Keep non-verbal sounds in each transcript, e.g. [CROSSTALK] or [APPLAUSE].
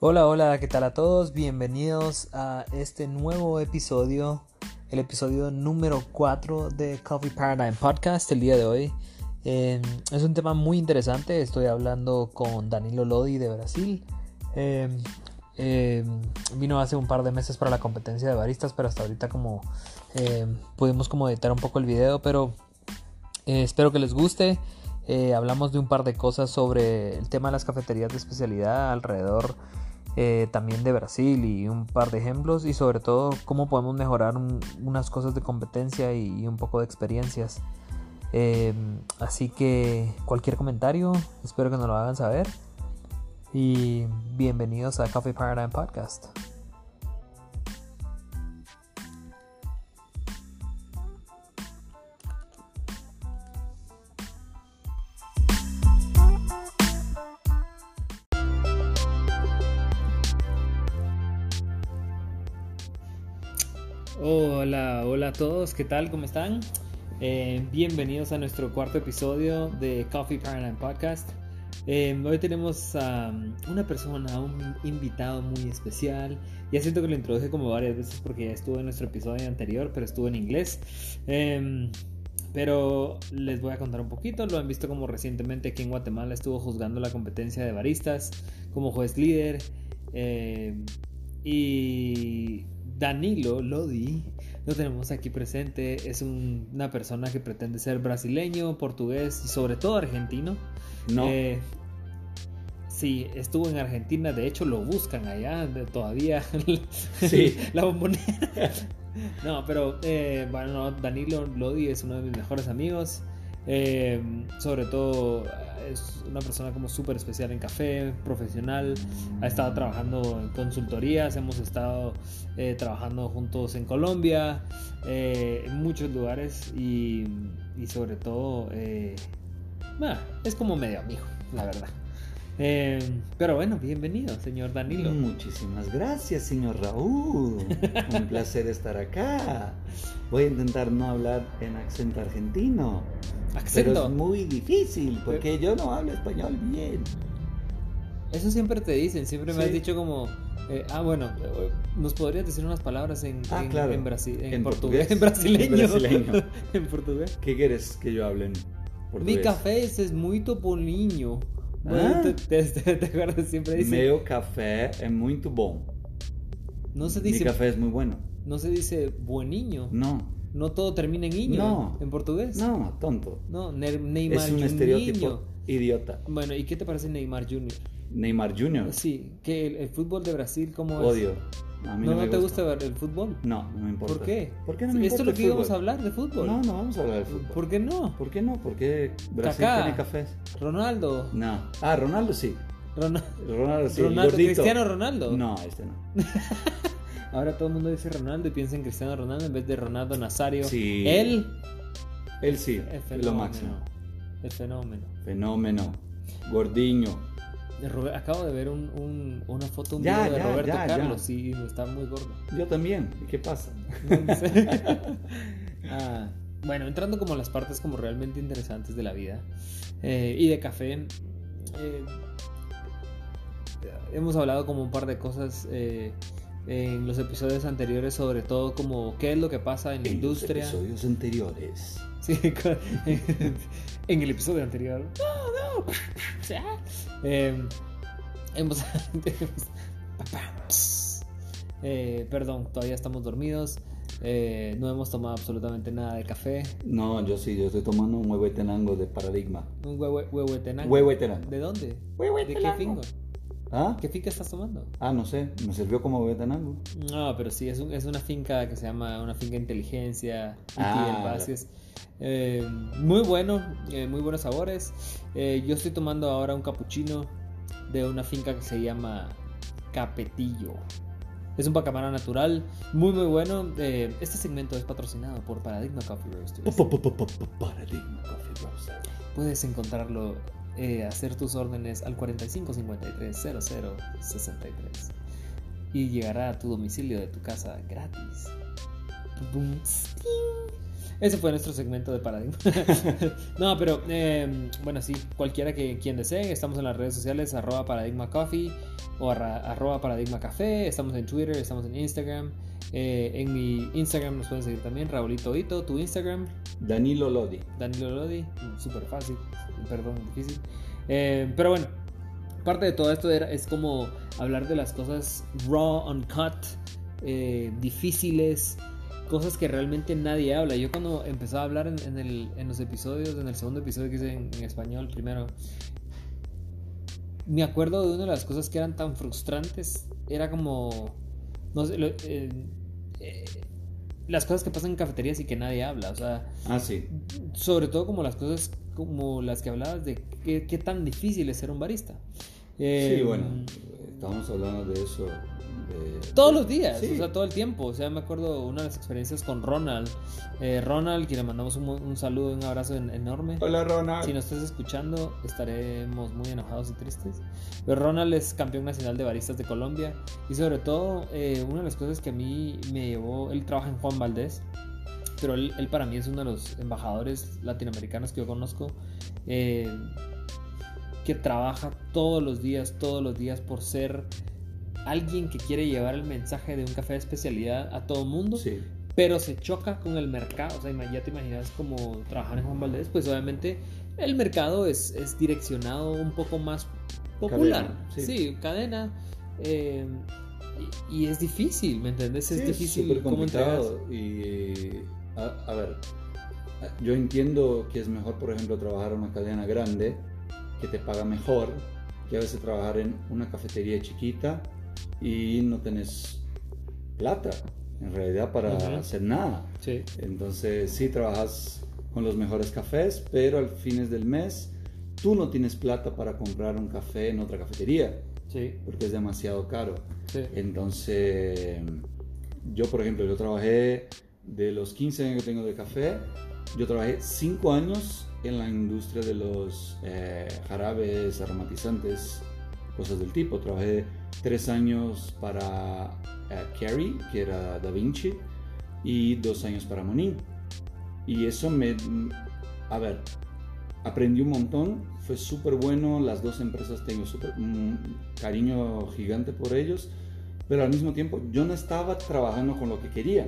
Hola, hola, ¿qué tal a todos? Bienvenidos a este nuevo episodio, el episodio número 4 de Coffee Paradigm Podcast el día de hoy. Eh, es un tema muy interesante, estoy hablando con Danilo Lodi de Brasil. Eh, eh, vino hace un par de meses para la competencia de baristas, pero hasta ahorita como pudimos como editar un poco el video, pero espero que les guste. hablamos de un par de cosas sobre el tema de las cafeterías de especialidad alrededor eh, también de Brasil y un par de ejemplos y sobre todo cómo podemos mejorar unas cosas de competencia y, un poco de experiencias. Eh, así que cualquier comentario, espero que nos lo hagan saber y bienvenidos a Coffee Paradigm Podcast. Hola, a todos, ¿qué tal? ¿Cómo están? Eh, bienvenidos a nuestro cuarto episodio de Coffee Paradigm Podcast. Eh, hoy tenemos a una persona, un invitado muy especial. Ya siento que lo introduje como varias veces porque ya estuvo en nuestro episodio anterior, pero estuvo en inglés. Em, pero les voy a contar un poquito. Lo han visto como recientemente aquí en Guatemala estuvo juzgando la competencia de baristas como juez líder. Eh, y Danilo Lodi, lo tenemos aquí presente, es una persona que pretende ser brasileño, portugués y sobre todo argentino. No. Eh, sí, estuvo en Argentina, de hecho lo buscan allá todavía. [LAUGHS] Sí. [LAUGHS] la bombonera. [LAUGHS] no, pero eh, bueno, Danilo Lodi es uno de mis mejores amigos. Eh, sobre todo es una persona como súper especial en café, profesional, ha estado trabajando en consultorías, hemos estado eh, trabajando juntos en Colombia, eh, en muchos lugares y, sobre todo es como medio amigo, la verdad. Pero bueno, bienvenido, señor Danilo. Muchísimas gracias, señor Raúl. Un placer estar acá. Voy a intentar no hablar en acento argentino. Pero es muy difícil porque yo no hablo español bien. Eso siempre te dicen, siempre me has dicho como, eh, ah, bueno, eh, ¿nos podrías decir unas palabras en, ah, en, Brasil, en, portugués, [LAUGHS] en brasileño? [LAUGHS] En, portugués. ¿Qué quieres que yo hable en portugués? Mi café es muy Ah. te, te, acuerdas? Siempre dice. Meu café es muy bom. No se dice. Mi café es muy bueno. No se dice bueniño. No. No todo termina en niño no, en portugués. No, tonto. No, Neymar Es un estereotipo idiota. Bueno, ¿y qué te parece Neymar Jr.? Neymar Jr. Sí, que el, fútbol de Brasil, ¿cómo es? Odio. A mí no, no, te gusta. ver el fútbol? No, no me importa. ¿Por qué? ¿Por qué no me Esto importa es lo que íbamos a hablar de fútbol. No, no vamos a hablar de fútbol. ¿Por qué no? ¿Por qué no? Porque Brasil Kaká, tiene cafés. Ronaldo. No. Ah, Ronaldo sí. Ronaldo, Ronaldo sí. Ronaldo Cristiano Ronaldo. No, este no. [LAUGHS] Ahora todo el mundo dice Ronaldo y piensa en Cristiano Ronaldo en vez de Ronaldo Nazario. Sí. Él. Él sí. Es lo máximo. El fenómeno. Fenómeno. Gordiño. Acabo de ver un, una foto un video de Roberto Carlos y está muy gordo. Yo también. ¿Y qué pasa? [LAUGHS] [LAUGHS] ah, bueno, entrando como las partes como realmente interesantes de la vida eh, y de café. Eh, hemos hablado como un par de cosas eh, en los episodios anteriores sobre todo como qué es lo que pasa en la industria. Los episodios anteriores. Sí, [LAUGHS] en el episodio anterior. No, no. [LAUGHS] Eh, hemos, [LAUGHS] eh, perdón, todavía estamos dormidos. Eh, no hemos tomado absolutamente nada de café. No, yo sí, yo estoy tomando un huehuetenango de paradigma. ¿Un huehuetenango? Huehuetenango. ¿De dónde? ¿De qué fingo? ¿Ah? ¿Qué finca estás tomando? Ah, no sé, me sirvió como Betanango. No, pero sí, es, es una finca que se llama una finca inteligencia. Ah, eh, muy bueno, eh, muy buenos sabores. Eh, yo estoy tomando ahora un cappuccino de una finca que se llama Capetillo. Es un pacamara natural, muy muy bueno. este segmento es patrocinado por Paradigma Coffee Roasters. Paradigma Coffee Roasters. Puedes encontrarlo hacer tus órdenes al 45 53 00 63 y llegará a tu domicilio de tu casa gratis. Ese fue nuestro segmento de Paradigma. [LAUGHS] no, pero em, bueno, sí, cualquiera que quien desee, estamos en las redes sociales, arroba Paradigma Coffee o arroba Paradigma Café, estamos en Twitter, estamos en Instagram. Eh, en mi Instagram nos pueden seguir también, Raulito Ito, tu Instagram. Danilo Lodi. Danilo Lodi, súper fácil, perdón, difícil. Eh, pero bueno, parte de todo esto era, es como hablar de las cosas raw, uncut, eh, difíciles, cosas que realmente nadie habla. Yo cuando empezaba a hablar en, el, en los episodios, en el segundo episodio que hice en, español primero, me acuerdo de una de las cosas que eran tan frustrantes. Era como, no sé, eh, eh, las cosas que pasan en cafeterías y que nadie habla. O sea, ah, sí. sobre todo como las cosas como las que hablabas de qué, qué tan difícil es ser un barista. sí, bueno, estamos hablando de eso todos los días, o sea, todo el tiempo. O sea, me acuerdo una de las experiencias con Ronald. Eh, Ronald, quien le mandamos un, saludo y un abrazo enorme. Hola, Ronald. Si nos estás escuchando, estaremos muy enojados y tristes. Pero Ronald es campeón nacional de baristas de Colombia. Y sobre todo, eh, una de las cosas que a mí me llevó, él trabaja en Juan Valdés. Pero él, para mí es uno de los embajadores latinoamericanos que yo conozco. Eh, que trabaja todos los días, todos los días por ser alguien que quiere llevar el mensaje de un café de especialidad a todo el mundo, pero se choca con el mercado. O sea, ya te imaginas como trabajar en Juan Valdés, pues obviamente el mercado es, es direccionado un poco más popular. sí. cadena. Eh, y, es difícil, ¿me entiendes? Es difícil es cómo Y a, ver, yo entiendo que es mejor, por ejemplo, trabajar en una cadena grande que te paga mejor que a veces trabajar en una cafetería chiquita y no tenés plata en realidad para hacer nada. Sí. Entonces sí trabajas con los mejores cafés, pero al fines del mes tú no tienes plata para comprar un café en otra cafetería. Sí. Porque es demasiado caro. Sí. Entonces, yo por ejemplo, yo trabajé de los 15 años que tengo de café, yo trabajé 5 años en la industria de los eh, jarabes aromatizantes, cosas del tipo. Trabajé tres años para uh, Carrie, que era Da Vinci, y dos años para Monin. Y eso me... A ver, aprendí un montón, fue súper bueno, las dos empresas tengo súper un cariño gigante por ellos, pero al mismo tiempo yo no estaba trabajando con lo que quería,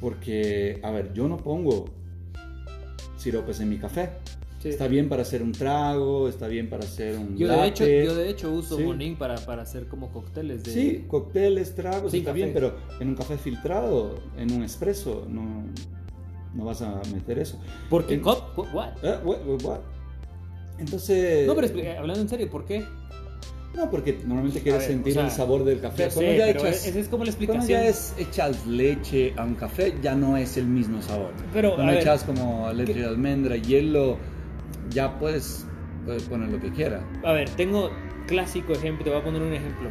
porque, a ver, yo no pongo siropes en mi café, Está bien para hacer un trago, está bien para hacer un yo De hecho, yo de hecho uso Monin para, para hacer como cócteles. De... Sí, cócteles, tragos, está bien, pero en un café filtrado, en un espresso, no, no vas a meter eso. ¿Por qué? En... What? Eh, what? what? Entonces... No, pero hablando en serio, ¿por qué? No, porque normalmente quieres sentir el sabor del café. Cuando ya echas, es como la explicación. Cuando ya es, echas leche a un café, ya no es el mismo sabor. Pero, cuando echas como leche de almendra, hielo ya puedes, puedes poner lo que quieras. A ver, tengo clásico ejemplo, te voy a poner un ejemplo.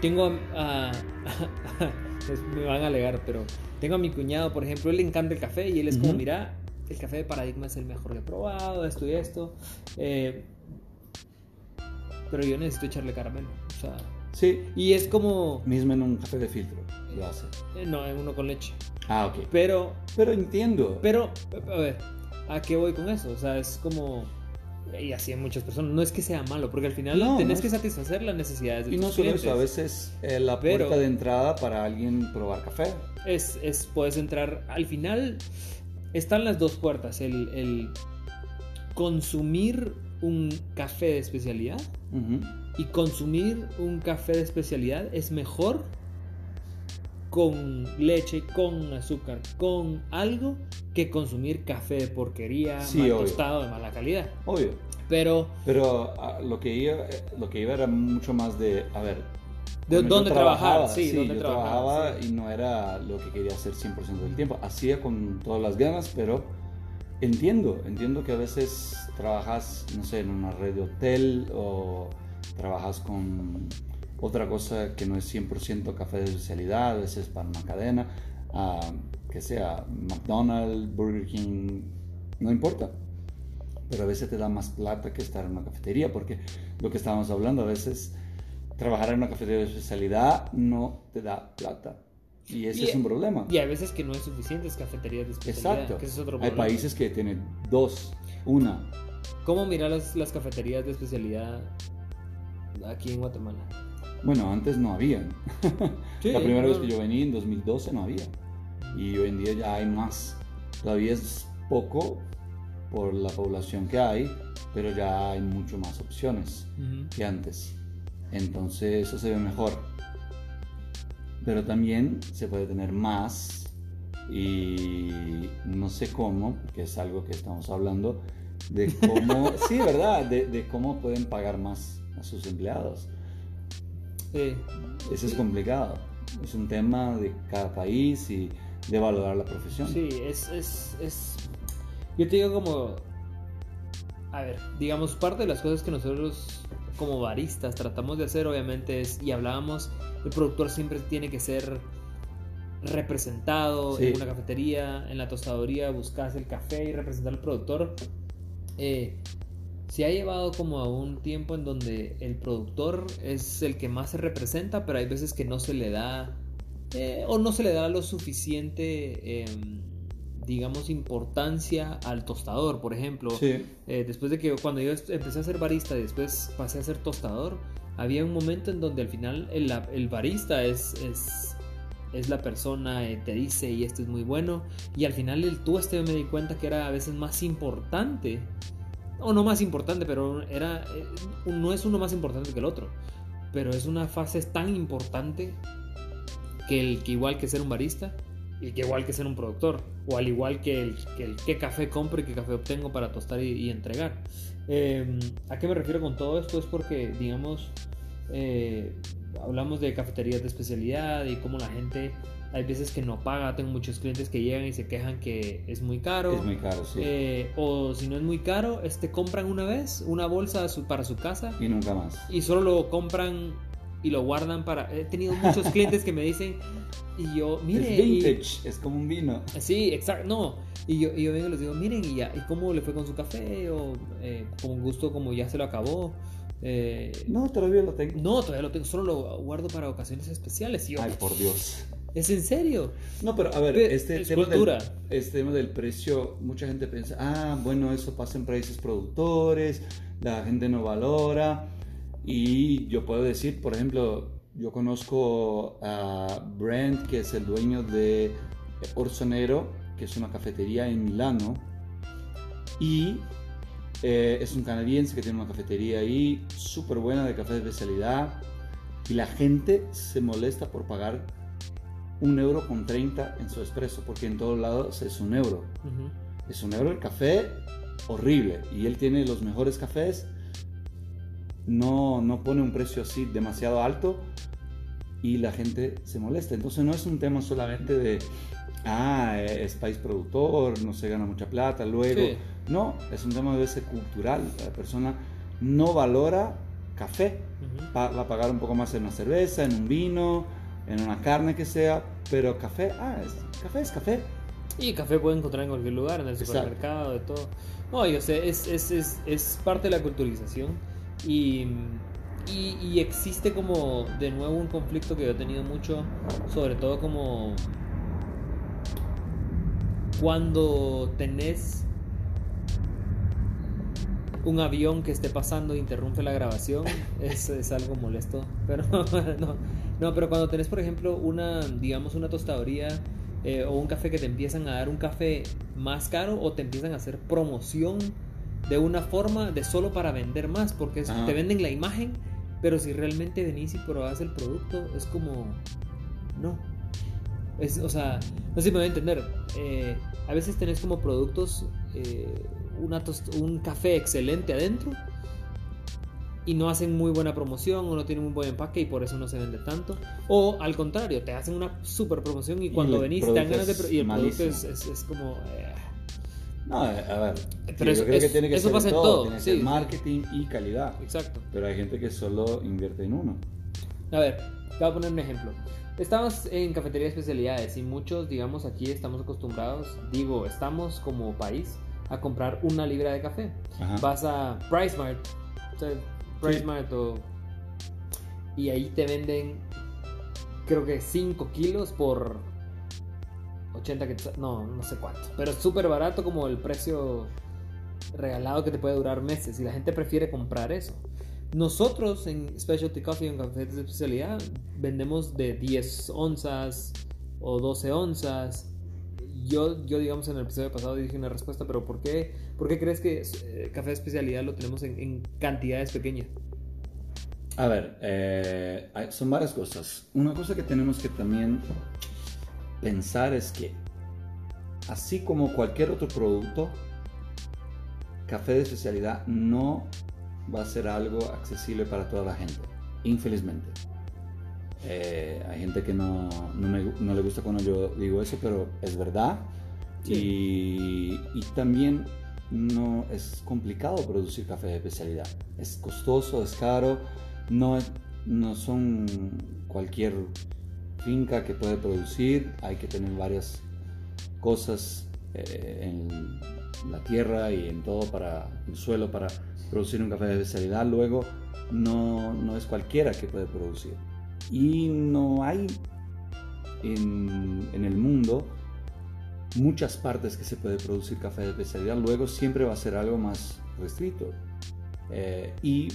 Tengo a... [LAUGHS] me van a alegar, pero tengo a mi cuñado, por ejemplo, él le encanta el café y él es como, mira, el café de Paradigma es el mejor que he probado, esto y esto. Eh, pero yo necesito echarle caramelo. O sea, sí. Y es como... Mismo en un café de filtro lo hace. Eh, no, en uno con leche. Ah, ok. Pero... Pero entiendo. Pero, a ver, ¿A qué voy con eso? O sea, es como... Y así en muchas personas. No es que sea malo, porque al final no, tenés que satisfacer las necesidades de y tus no solo eso, a veces eh, la puerta de entrada para alguien probar café. Es, es, puedes entrar... Al final están las dos puertas. El, el consumir un café de especialidad y consumir un café de especialidad es mejor con leche, con azúcar, con algo que consumir café de porquería, mal tostado, de mala calidad. Obvio. Pero, pero ah, lo, que iba, eh, lo que iba era mucho más de, a ver, de dónde trabajar, sí, sí yo trabajaba y no era lo que quería hacer 100% del tiempo. Hacía con todas las ganas, pero entiendo, entiendo que a veces trabajas, no sé, en una red de hotel o trabajas con otra cosa que no es 100% café de especialidad, a veces para una cadena, ah, que sea McDonald's, Burger King, no importa. Pero a veces te da más plata que estar en una cafetería, porque lo que estábamos hablando, a veces trabajar en una cafetería de especialidad no te da plata. Y ese es un problema. Y hay veces que no hay suficientes cafeterías de especialidad. Exacto. Que ese es otro hay países que tienen dos, una. ¿Cómo mirar las, las cafeterías de especialidad aquí en Guatemala? Bueno, antes no habían. la primera vez que yo venía en 2012 no había. Y hoy en día ya hay más. Todavía es poco por la población que hay, pero ya hay mucho más opciones que antes. Entonces eso se ve mejor. Pero también se puede tener más y no sé cómo, que es algo que estamos hablando, de cómo, [LAUGHS] sí, ¿verdad? De, de, cómo pueden pagar más a sus empleados. Sí. Eso es complicado. Es un tema de cada país y de valorar la profesión. Sí, es, es, es... Yo te digo como... A ver, digamos, parte de las cosas que nosotros como baristas tratamos de hacer obviamente es, y hablábamos, el productor siempre tiene que ser representado en una cafetería, en la tostadoría, buscas el café y representar al productor. Eh, se ha llevado como a un tiempo en donde el productor es el que más se representa, pero hay veces que no se le da eh, o no se le da lo suficiente, em, digamos, importancia al tostador, por ejemplo. Eh, después de que cuando yo empecé a ser barista y después pasé a ser tostador, había un momento en donde al final el, el barista es, es, es, la persona, eh, te dice y esto es muy bueno, y al final el tueste me di cuenta que era a veces más importante o no más importante, pero era, eh, no es uno más importante que el otro, pero es una fase tan importante que, el, que igual que ser un barista y que igual que ser un productor, o al igual que el, que qué café compro y qué café obtengo para tostar y, entregar. Em, ¿A qué me refiero con todo esto? Es porque, digamos, eh, hablamos de cafeterías de especialidad y cómo la gente hay veces que no paga, tengo muchos clientes que llegan y se quejan que es muy caro. Es muy caro, sí. Eh, o si no es muy caro, este, compran una vez una bolsa para su casa. Y nunca más. Y solo lo compran y lo guardan para... He tenido muchos [LAUGHS] clientes que me dicen, y yo, mire... Es vintage, es como un vino. Sí, exacto, no. Y yo, y yo vengo y les digo, miren, ¿y, ya, ¿y cómo le fue con su café? O eh, con gusto como ya se lo acabó. Eh, no, todavía lo tengo. No, todavía lo tengo, solo lo guardo para ocasiones especiales. Y Ay, por Dios. ¿Es en serio? No, pero a ver, este, tema del, este tema del precio, mucha gente piensa, ah, bueno, eso pasa en países productores, la gente no valora. Y yo puedo decir, por ejemplo, yo conozco a Brent, que es el dueño de Orsonero, que es una cafetería en Milano. Y eh, es un canadiense que tiene una cafetería ahí súper buena de café de especialidad. Y la gente se molesta por pagar un euro con 30 en su expreso, porque en todos lados es un euro. Es un euro el café horrible. Y él tiene los mejores cafés. No, no pone un precio así demasiado alto y la gente se molesta. Entonces no es un tema solamente de, ah, es país productor, no se gana mucha plata, luego. No, es un tema de ese cultural. La persona no valora café. va, a pagar un poco más en una cerveza, en un vino, en una carne que sea, pero café, ah, es, café es café. Y café puede encontrar en cualquier lugar, en el supermercado, de todo. No, yo sé, es, es, es, es parte de la culturización y, y, y, existe como de nuevo un conflicto que yo he tenido mucho, sobre todo como cuando tenés un avión que esté pasando e interrumpe la grabación [LAUGHS] es, es algo molesto. Pero [LAUGHS] no, no, pero cuando tenés, por ejemplo, una, digamos, una tostadoría eh, o un café que te empiezan a dar un café más caro o te empiezan a hacer promoción de una forma de solo para vender más, porque te venden la imagen, pero si realmente venís y probás el producto, es como, no. Es, o sea, no sé si me voy a entender. Eh, a veces tenés como productos eh, un café excelente adentro y no hacen muy buena promoción o no tienen un buen empaque y por eso no se vende tanto. O al contrario, te hacen una super promoción y cuando venís te dan ganas de... Y el producto es, es, como... Eh. No, a ver. Pero yo creo que tiene que eso ser pasa en todo. Tiene ser marketing y calidad. Exacto. Pero hay gente que solo invierte en uno. A ver, te voy a poner un ejemplo. Estamos en cafetería de especialidades y muchos, digamos, aquí estamos acostumbrados, digo, estamos como país a comprar una libra de café. Vas a PriceMart, o PriceMart y ahí te venden creo que 5 kilos por 80 que no, no sé cuánto. Pero es súper barato como el precio regalado que te puede durar meses y la gente prefiere comprar eso. Nosotros en Specialty Coffee, en cafés de especialidad, vendemos de 10 onzas o 12 onzas. Yo, yo digamos, en el episodio pasado dije una respuesta, pero ¿por qué, por qué crees que eh, café de especialidad lo tenemos en, cantidades pequeñas? A ver, eh, son varias cosas. Una cosa que tenemos que también pensar es que, así como cualquier otro producto, café de especialidad no va a ser algo accesible para toda la gente, infelizmente. Eh, hay gente que no, no, le gusta cuando yo digo eso, pero es verdad. Y, también no es complicado producir café de especialidad. Es costoso, es caro, no, no son cualquier finca que puede producir, hay que tener varias cosas eh, en la tierra y en todo para el suelo para producir un café de especialidad, luego no, no es cualquiera que puede producir. Y no hay en, en, el mundo muchas partes que se puede producir café de especialidad, luego siempre va a ser algo más restrito. Eh, y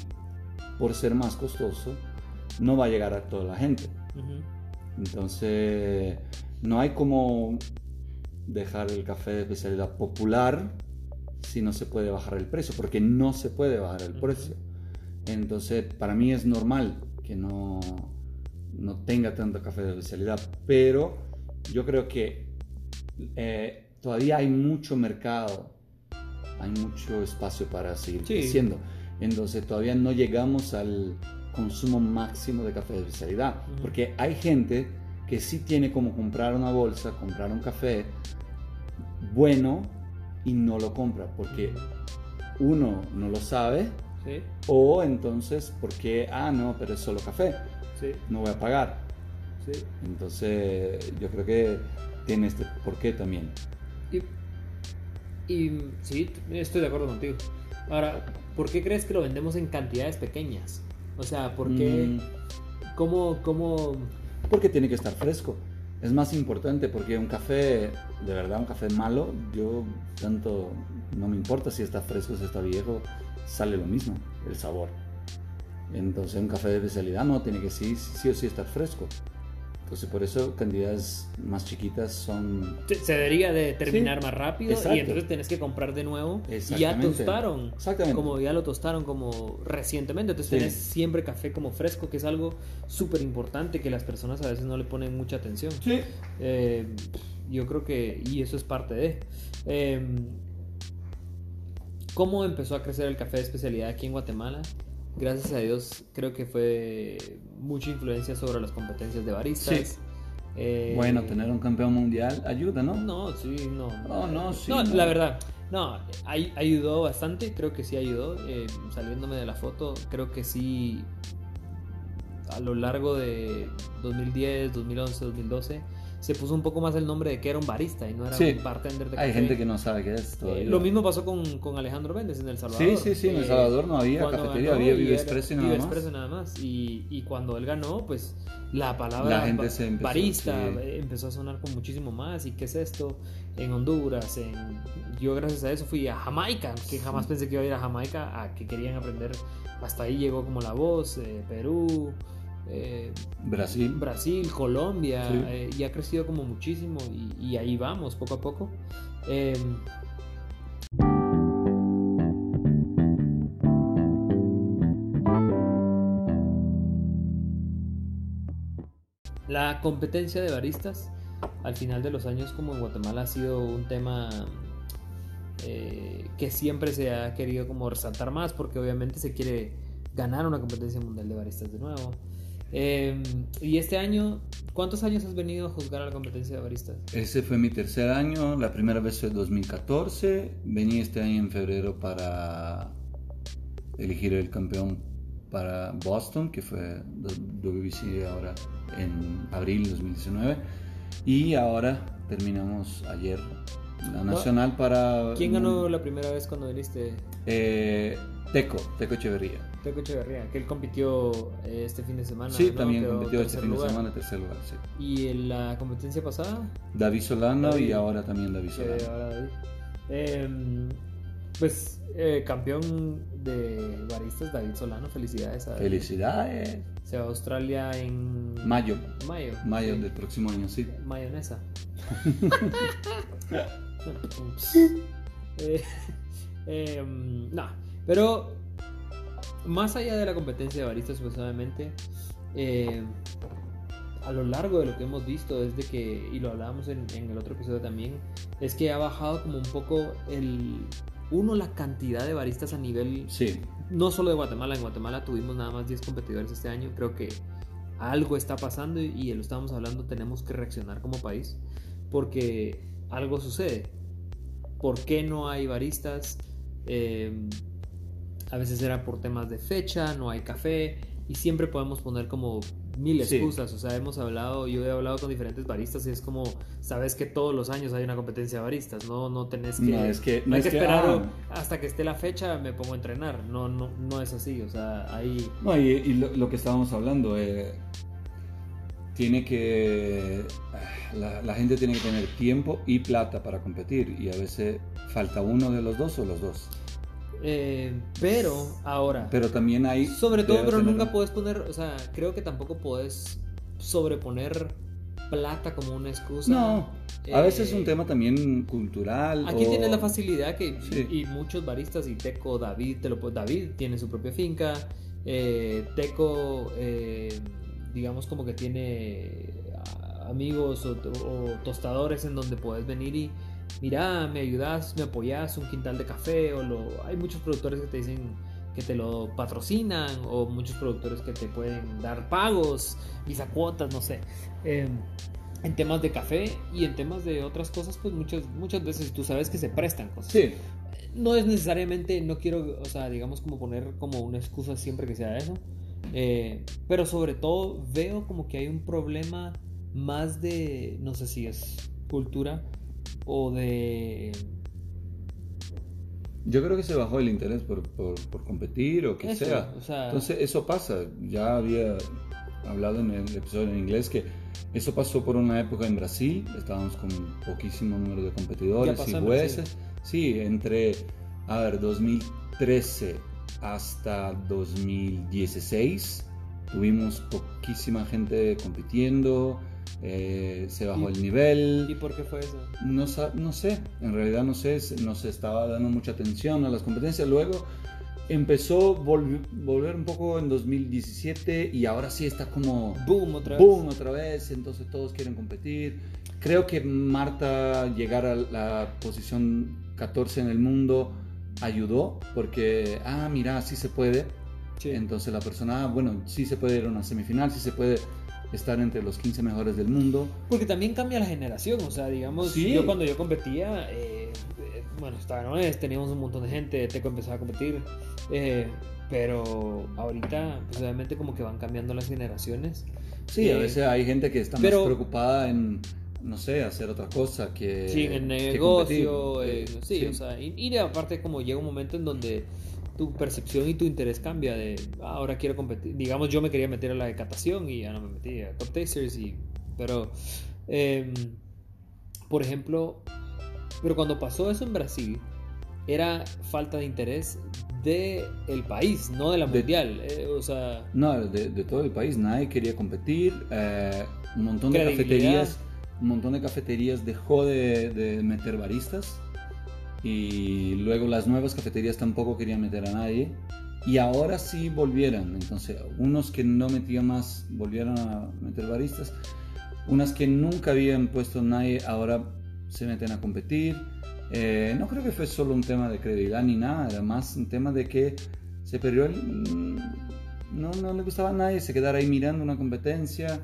por ser más costoso, no va a llegar a toda la gente. Entonces, no hay como dejar el café de especialidad popular si no se puede bajar el precio, porque no se puede bajar el precio. Entonces, para mí es normal que no, no tenga tanto café de especialidad, pero yo creo que eh, todavía hay mucho mercado, hay mucho espacio para seguir creciendo. Entonces, todavía no llegamos al consumo máximo de café de especialidad, porque hay gente que sí tiene como comprar una bolsa, comprar un café bueno y no lo compra porque uno no lo sabe o entonces porque, ah, no, pero es solo café, no voy a pagar. Entonces yo creo que tiene este porqué también. Y, y sí, estoy de acuerdo contigo. Ahora, ¿por qué crees que lo vendemos en cantidades pequeñas? O sea, ¿por qué? Mm. ¿Cómo, ¿Cómo...? Porque tiene que estar fresco es más importante porque un café, de verdad, un café malo, yo tanto no me importa si está fresco, si está viejo, sale lo mismo, el sabor. Entonces un café de especialidad no tiene que sí, sí o sí estar fresco. Entonces por eso cantidades más chiquitas son... Se debería de terminar más rápido y entonces tenés que comprar de nuevo. Y ya tostaron. Exactamente. Como ya lo tostaron como recientemente. Entonces tenés siempre café como fresco, que es algo súper importante que las personas a veces no le ponen mucha atención. Sí. Eh, yo creo que... Y eso es parte de... Em, ¿Cómo empezó a crecer el café de especialidad aquí en Guatemala? Gracias a Dios, creo que fue mucha influencia sobre las competencias de baristas. Eh, bueno, tener un campeón mundial ayuda, ¿no? No, sí, no. No, no, sí. No, la verdad, no, ayudó bastante, creo que sí ayudó. Eh, saliéndome de la foto, creo que sí, a lo largo de 2010, 2011, 2012 se puso un poco más el nombre de que era un barista y no era un bartender de café. Hay gente que no sabe qué es eh, lo mismo pasó con, con, Alejandro Méndez en El Salvador. Sí, sí, sí, en El eh, Salvador no había cafetería, había Vive Expreso nada más. Expreso nada más. Y, y, cuando él ganó, pues la palabra barista eh, empezó a sonar con muchísimo más. ¿Y qué es esto? En Honduras, en... yo gracias a eso fui a Jamaica, que jamás pensé que iba a ir a Jamaica, a que querían aprender. Hasta ahí llegó como la voz, Perú. Eh, Brasil. Brasil, Colombia, eh, y ha crecido como muchísimo y, ahí vamos poco a poco. Em, la competencia de baristas al final de los años como en Guatemala ha sido un tema eh, que siempre se ha querido como resaltar más porque obviamente se quiere ganar una competencia mundial de baristas de nuevo. Em, y este año, ¿cuántos años has venido a juzgar a la competencia de baristas? Ese fue mi tercer año, la primera vez fue 2014, vení este año en febrero para elegir el campeón para Boston, que fue WBC ahora en abril de 2019, y ahora terminamos ayer La nacional para... ¿Quién ganó la primera vez cuando viniste? Eh, Teco, Teco Echeverría. Teco Echeverría, que él compitió eh, este fin de semana. Sí, también compitió este fin de semana, tercer lugar, sí. ¿Y en la competencia pasada? David Solano y ahora también David Solano. David. Eh, pues eh, campeón de baristas David Solano, felicidades. A felicidades. Se va a Australia en mayo. Mayo. Mayo del próximo año, sí. Mayonesa. [LAUGHS] [LAUGHS] [LAUGHS] eh, em, no, pero más allá de la competencia de baristas, supuestamente, eh, a lo largo de lo que hemos visto, desde que, y lo hablábamos en, en el otro episodio también, es que ha bajado como un poco el, uno, la cantidad de baristas a nivel, sí. no solo de Guatemala, en Guatemala tuvimos nada más 10 competidores este año, creo que algo está pasando y, lo estamos hablando, tenemos que reaccionar como país, porque algo sucede. ¿Por qué no hay baristas? Eh, a veces era por temas de fecha, no hay café, y siempre podemos poner como mil excusas. O sea, hemos hablado, yo he hablado con diferentes baristas y es como, sabes que todos los años hay una competencia de baristas, no, no tenés que, no, es que, no hay que, esperar ah. hasta que esté la fecha, me pongo a entrenar. No, no, no es así, o sea, ahí... No, y, lo, que estábamos hablando, eh, tiene que, la, la gente tiene que tener tiempo y plata para competir y a veces falta uno de los dos o los dos. Eh, pero ahora. Pero también hay. Sobre todo, pero nunca puedes poner. O sea, creo que tampoco puedes sobreponer plata como una excusa. No. A veces es un eh, tema también cultural. Aquí tienes la facilidad que. Y, muchos baristas, y Teco, David, te lo David tiene su propia finca. Eh, Teco, digamos, como que tiene amigos o, o tostadores en donde puedes venir y mira, me ayudas, me apoyas un quintal de café, o lo, hay muchos productores que te dicen que te lo patrocinan, o muchos productores que te pueden dar pagos, visa cuotas, no sé. Em, en temas de café y en temas de otras cosas, pues muchas, muchas veces tú sabes que se prestan cosas. Sí. No es necesariamente, no quiero, o sea, digamos como poner como una excusa siempre que sea eso. Eh, pero sobre todo veo como que hay un problema más de, no sé si es cultura, o de... Yo creo que se bajó el interés por, por, competir o que sea. Entonces eso pasa. Ya había hablado en el episodio en inglés que eso pasó por una época en Brasil. Estábamos con poquísimo número de competidores y jueces. Sí, entre, a ver, 2013 hasta 2016 tuvimos poquísima gente compitiendo. Eh, se bajó el nivel. ¿Y por qué fue eso? No, no sé, en realidad no sé, no se estaba dando mucha atención a las competencias. Luego empezó a volver un poco en 2017 y ahora sí está como boom otra boom otra vez, entonces todos quieren competir. Creo que Marta llegar a la posición 14 en el mundo ayudó porque, ah, mira, sí se puede. Entonces la persona, ah, bueno, sí se puede ir a una semifinal, sí se puede estar entre los 15 mejores del mundo. Porque también cambia la generación, o sea, digamos, yo cuando yo competía, eh, bueno, estaba no es, teníamos un montón de gente, Teco empezaba a competir, eh, pero ahorita, pues obviamente como que van cambiando las generaciones. Sí, a eh, veces hay gente que está más preocupada en no sé, hacer otra cosa que. Sí, en negocio, sí, o sea, y, y, aparte, como llega un momento en donde tu percepción y tu interés cambia de ah, ahora quiero competir. Digamos, yo me quería meter a la decatación y ya no me metí a Top Tasters, y, pero, em, por ejemplo, pero cuando pasó eso en Brasil, era falta de interés de el país, no de la mundial. Eh, o sea, no, de, todo el país, nadie quería competir. Eh, un montón de cafeterías, un montón de cafeterías dejó de, de meter baristas y luego las nuevas cafeterías tampoco querían meter a nadie y ahora sí volvieron. Entonces, unos que no metían más volvieron a meter baristas, unas que nunca habían puesto nadie ahora se meten a competir. Eh, no creo que fue solo un tema de credibilidad ni nada, era más un tema de que se perdió el, mm, no, no le gustaba a nadie se quedara ahí mirando una competencia.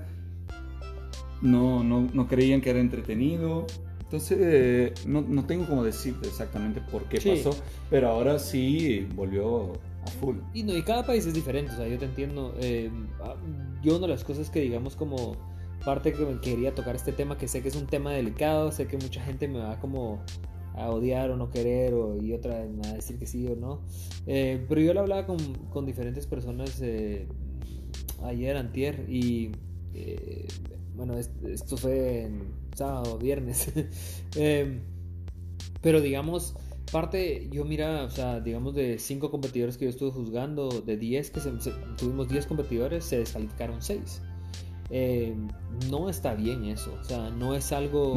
No, no, no creían que era entretenido. Entonces, eh, no, no, tengo como decir exactamente por qué pasó, pero ahora sí volvió a full. Y, no, y cada país es diferente, o sea, yo te entiendo. Eh, ah, yo una de las cosas que digamos como parte que quería tocar este tema, que sé que es un tema delicado, sé que mucha gente me va como a odiar o no querer o, y otra me va a decir que sí o no. Eh, pero yo lo hablaba con, con diferentes personas eh, ayer, antier, y eh, bueno, esto fue en sábado, viernes. [LAUGHS] Em, pero digamos, parte, yo mira, o sea, digamos de cinco competidores que yo estuve juzgando, de 10 que tuvimos 10 competidores, se descalificaron 6. Em, no está bien eso, o sea, no es algo...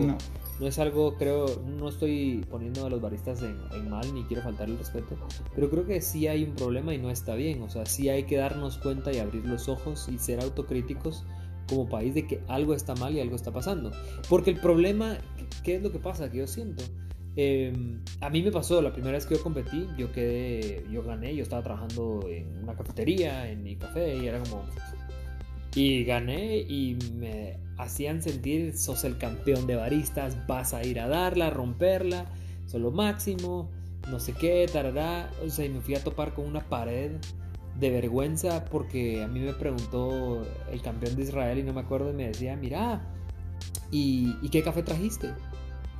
No. es algo, creo, no estoy poniendo a los baristas en, en, mal ni quiero faltar el respeto, pero creo que sí hay un problema y no está bien. O sea, sí hay que darnos cuenta y abrir los ojos y ser autocríticos como país de que algo está mal y algo está pasando. Porque el problema, ¿qué es lo que pasa? Que yo siento. Em, a mí me pasó la primera vez que yo competí, yo quedé, yo gané, yo estaba trabajando en una cafetería, en mi café, y era como... Y gané y me hacían sentir, sos el campeón de baristas, vas a ir a darla, a romperla, son lo máximo, no sé qué, tarará. O sea, y me fui a topar con una pared de vergüenza porque a mí me preguntó el campeón de Israel y no me acuerdo y me decía, mira, ¿y, qué café trajiste?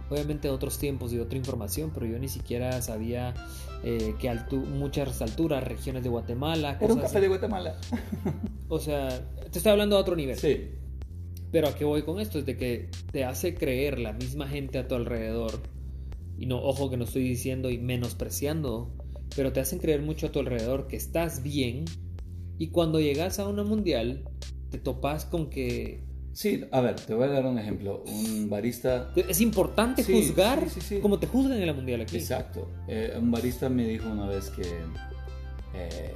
Obviamente otros tiempos y otra información, pero yo ni siquiera sabía eh, que muchas alturas, regiones de Guatemala. Era un café de Guatemala. [LAUGHS] o sea, te estoy hablando a otro nivel. Sí. Pero a qué voy con esto es de que te hace creer la misma gente a tu alrededor. Y no, ojo que no estoy diciendo y menospreciando pero te hacen creer mucho a tu alrededor que estás bien y cuando llegas a una mundial te topas con que... Sí, a ver, te voy a dar un ejemplo. Un barista... Es importante juzgar como te juzgan en la mundial aquí. Exacto. Eh, un barista me dijo una vez que eh,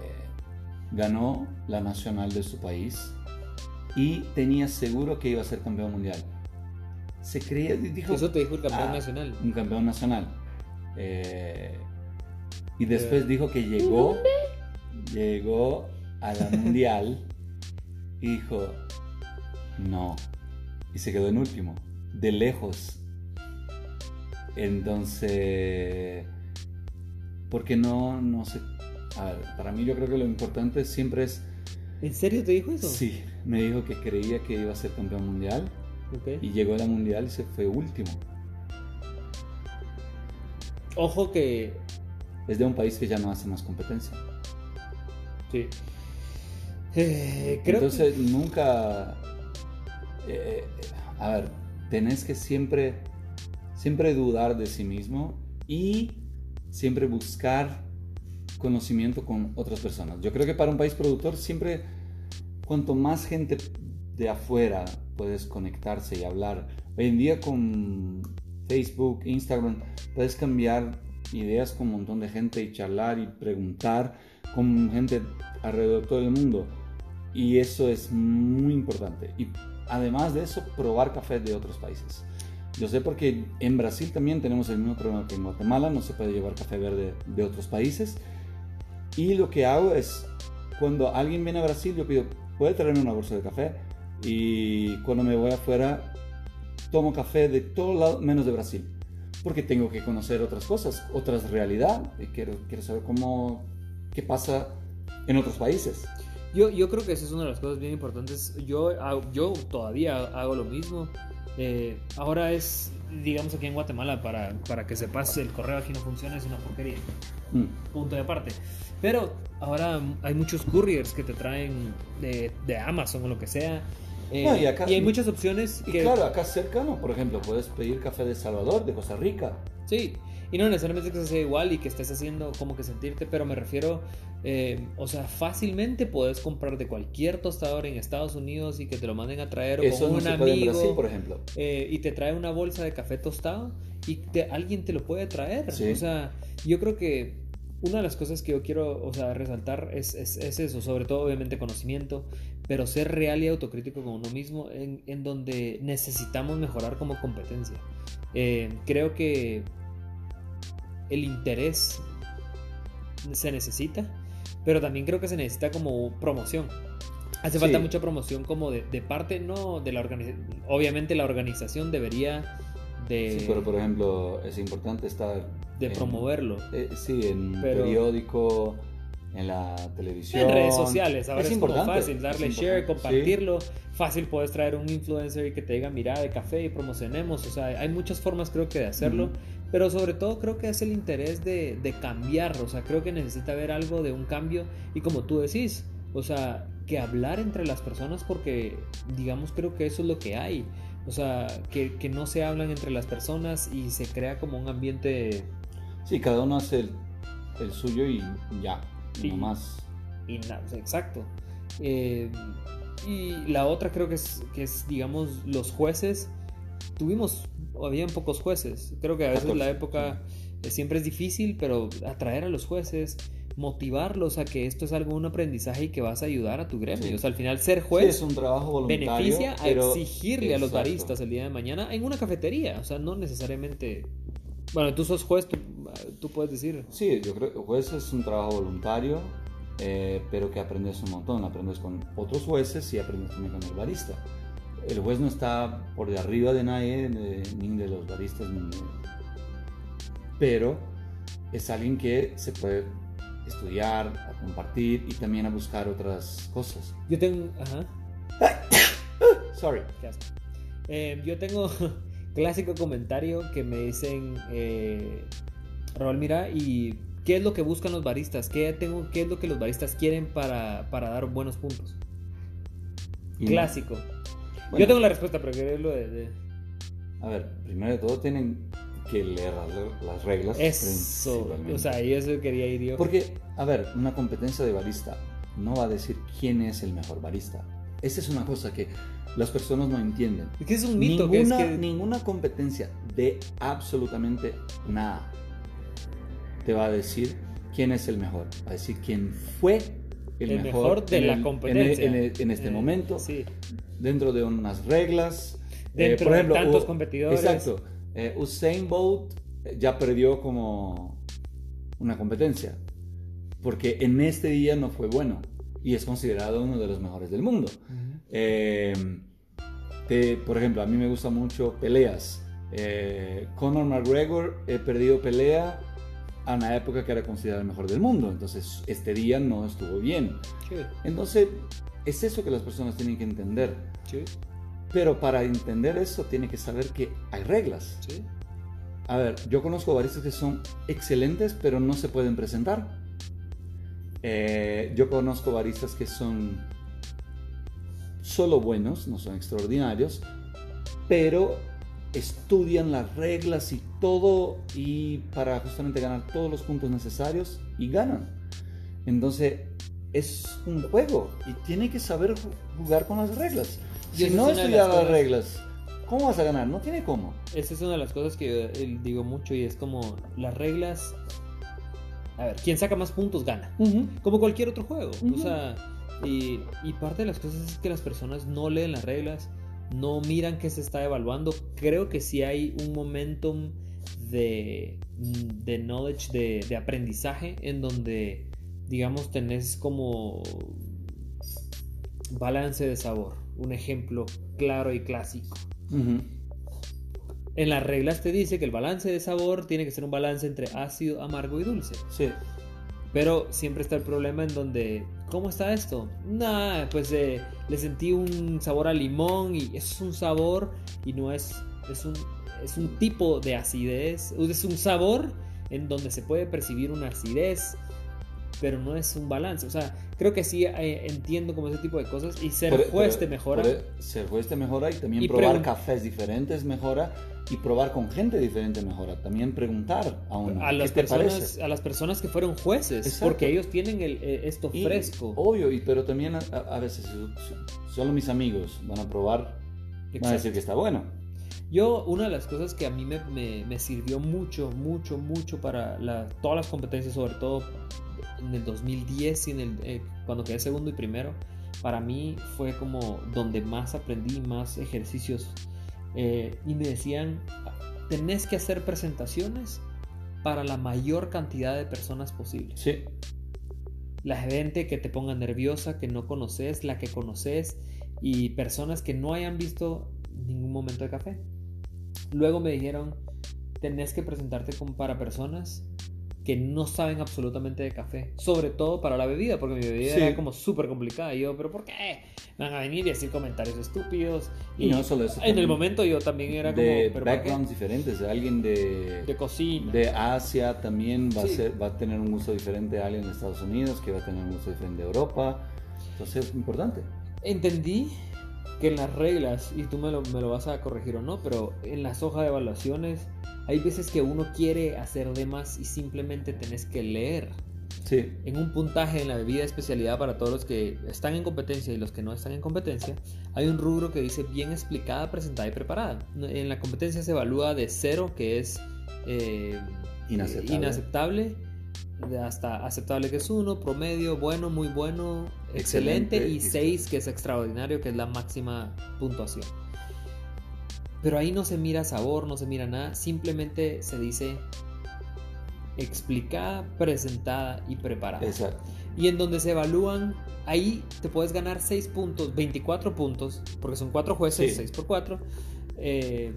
ganó la nacional de su país y tenía seguro que iba a ser campeón mundial. Se creía, dijo... Eso te dijo el campeón ah, nacional. Un campeón nacional. Eh, y después dijo que llegó, llegó a la [LAUGHS] mundial y dijo, no. Y se quedó en último, de lejos. Entonces, porque no, no sé. A ver, para mí yo creo que lo importante siempre es... ¿En serio te dijo eso? Sí, me dijo que creía que iba a ser campeón mundial. Y llegó a la mundial y se fue último. Ojo que es de un país que ya no hace más competencia. Sí. Eh, Entonces nunca... Eh, a ver, tenés que siempre, siempre dudar de sí mismo y siempre buscar conocimiento con otras personas. Yo creo que para un país productor siempre, cuanto más gente de afuera puedes conectarse y hablar, hoy en día con Facebook, Instagram, puedes cambiar ideas con un montón de gente y charlar y preguntar con gente alrededor de todo el mundo. Y eso es muy importante. Y además de eso, probar café de otros países. Yo sé porque en Brasil también tenemos el mismo problema que en Guatemala, no se puede llevar café verde de otros países. Y lo que hago es, cuando alguien viene a Brasil, yo pido, ¿puede traerme una bolsa de café? Y cuando me voy afuera, tomo café de todo lado menos de Brasil porque tengo que conocer otras cosas, otras realidades, y quiero, quiero saber cómo, qué pasa en otros países. Yo, yo creo que esa es una de las cosas bien importantes. Yo, yo todavía hago lo mismo. Eh, ahora es, digamos aquí en Guatemala, para, para que sepas, el correo aquí no funciona, es una porquería. Mm. Punto de aparte. Pero ahora hay muchos couriers que te traen de, de Amazon o lo que sea eh, y, hay muchas opciones. Y claro, acá cercano, por ejemplo, puedes pedir café de Salvador, de Costa Rica. Sí, y no necesariamente que sea igual y que estés haciendo como que sentirte, pero me refiero, eh, o sea, fácilmente puedes comprar de cualquier tostador en Estados Unidos y que te lo manden a traer Eso con un amigo. por ejemplo. Eh, y te trae una bolsa de café tostado y alguien te lo puede traer. O sea, yo creo que una de las cosas que yo quiero, o sea, resaltar es, es, es, eso, sobre todo obviamente conocimiento, pero ser real y autocrítico con uno mismo en, en donde necesitamos mejorar como competencia. Eh, creo que el interés se necesita, pero también creo que se necesita como promoción. Hace falta mucha promoción como de, de parte, no de la organización. Obviamente la organización debería de... Sí, pero por ejemplo es importante estar de promoverlo. Eh, sí, en periódico, en la televisión. En redes sociales, ahora es, fácil darle share, compartirlo. Fácil puedes traer un influencer y que te diga, mira, de café y promocionemos. O sea, hay muchas formas creo que de hacerlo. Pero sobre todo creo que es el interés de, de cambiar. O sea, creo que necesita haber algo de un cambio. Y como tú decís, o sea, que hablar entre las personas porque, digamos, creo que eso es lo que hay. O sea, que, que no se hablan entre las personas y se crea como un ambiente... Sí, cada uno hace el, el suyo y ya y, no más. Y exacto. Eh, y la otra creo que es, que es, digamos, los jueces. Tuvimos, habían pocos jueces. Creo que a veces la época siempre es difícil, pero atraer a los jueces, motivarlos a que esto es algo, un aprendizaje y que vas a ayudar a tu gremio. O sea, al final ser juez es un trabajo voluntario, beneficia a exigirle a los baristas el día de mañana en una cafetería. O sea, no necesariamente... Bueno, tú sos juez, tú tú puedes decir. Sí, yo creo que juez es un trabajo voluntario, eh, pero que aprendes un montón. Aprendes con otros jueces y aprendes también con el barista. El juez no está por de arriba de nadie, ni de los baristas, pero es alguien que se puede estudiar, a compartir y también a buscar otras cosas. Yo tengo. Ajá. [COUGHS] Sorry. Eh, yo tengo [LAUGHS] clásico comentario que me dicen. Eh, Raúl, mira, ¿y qué es lo que buscan los baristas? ¿Qué, tengo, qué es lo que los baristas quieren para, dar buenos puntos? Clásico. Yo tengo la respuesta, pero quería lo de, A ver, primero de todo tienen que leer las reglas. Eso, o sea, ahí eso quería ir yo. Porque, a ver, una competencia de barista no va a decir quién es el mejor barista. Esa es una cosa que las personas no entienden. Es que es un mito. Ninguna, que es que... ninguna competencia de absolutamente nada te va a decir quién es el mejor, va a decir quién fue el, mejor, de la competencia en, este eh, momento, dentro de unas reglas. Eh, dentro por ejemplo, de tantos competidores. Exacto. Eh, Usain Bolt ya perdió como una competencia, porque en este día no fue bueno y es considerado uno de los mejores del mundo. por ejemplo, a mí me gusta mucho peleas. Conor McGregor he perdido pelea a una época que era considerada el mejor del mundo. Entonces, este día no estuvo bien. Entonces, es eso que las personas tienen que entender. Pero para entender eso, tiene que saber que hay reglas. A ver, yo conozco baristas que son excelentes, pero no se pueden presentar. Eh, yo conozco baristas que son solo buenos, no son extraordinarios, pero estudian las reglas y todo y para justamente ganar todos los puntos necesarios y ganan. Entonces es un juego y tiene que saber jugar con las reglas. Si no estudias las, reglas, ¿cómo vas a ganar? No tiene cómo. Esa es una de las cosas que digo mucho y es como las reglas. A ver, quien saca más puntos gana. Como cualquier otro juego. O sea, y, y parte de las cosas es que las personas no leen las reglas no miran que se está evaluando. Creo que sí hay un momentum de, de knowledge, de, aprendizaje, en donde, digamos, tenés como balance de sabor. Un ejemplo claro y clásico. En las reglas te dice que el balance de sabor tiene que ser un balance entre ácido, amargo y dulce. Sí. Pero siempre está el problema en donde, ¿cómo está esto? Nah, pues eh, le sentí un sabor a limón y eso es un sabor y no es, es un, es un tipo de acidez, es un sabor en donde se puede percibir una acidez, pero no es un balance. O sea, creo que sí eh, entiendo como ese tipo de cosas y ser juez te mejora. ser juez te mejora y también probar cafés diferentes mejora y probar con gente diferente mejora. También preguntar a uno. A las, personas, a las personas que fueron jueces, porque ellos tienen el, eh, esto fresco. Obvio, y, pero también a, veces solo mis amigos van a probar, van a decir que está bueno. Yo, una de las cosas que a mí me, me, sirvió mucho, mucho, mucho para la, todas las competencias, sobre todo en el 2010, en el, eh, cuando quedé segundo y primero, para mí fue como donde más aprendí, más ejercicios eh, y me decían, tenés que hacer presentaciones para la mayor cantidad de personas posible. Sí. La gente que te ponga nerviosa, que no conoces, la que conoces y personas que no hayan visto ningún momento de café. Luego me dijeron, tenés que presentarte con, para personas que no saben absolutamente de café. Sobre todo para la bebida, porque mi bebida era como súper complicada. Y yo, ¿pero por qué? Van a venir y decir comentarios estúpidos. Y, no solo eso. En el momento yo también era como. De backgrounds diferentes. Alguien de. De cocina. De Asia también va, a ser, va a tener un gusto diferente a alguien de Estados Unidos, que va a tener un gusto diferente de Europa. Entonces es importante. Entendí que en las reglas, y tú me lo, me lo vas a corregir o no, pero en las hojas de evaluaciones hay veces que uno quiere hacer de más y simplemente tenés que leer. Sí. En un puntaje en la bebida de especialidad para todos los que están en competencia y los que no están en competencia, hay un rubro que dice bien explicada, presentada y preparada. En la competencia se evalúa de cero, que es eh, inaceptable. inaceptable hasta aceptable que es uno, promedio, bueno, muy bueno, excelente, y 6 que es extraordinario, que es la máxima puntuación. Pero ahí no se mira sabor, no se mira nada, simplemente se dice explicada, presentada y preparada. Exacto. Y en donde se evalúan, ahí te puedes ganar 6 puntos, 24 puntos, porque son 4 jueces, 6 por 4. Eh,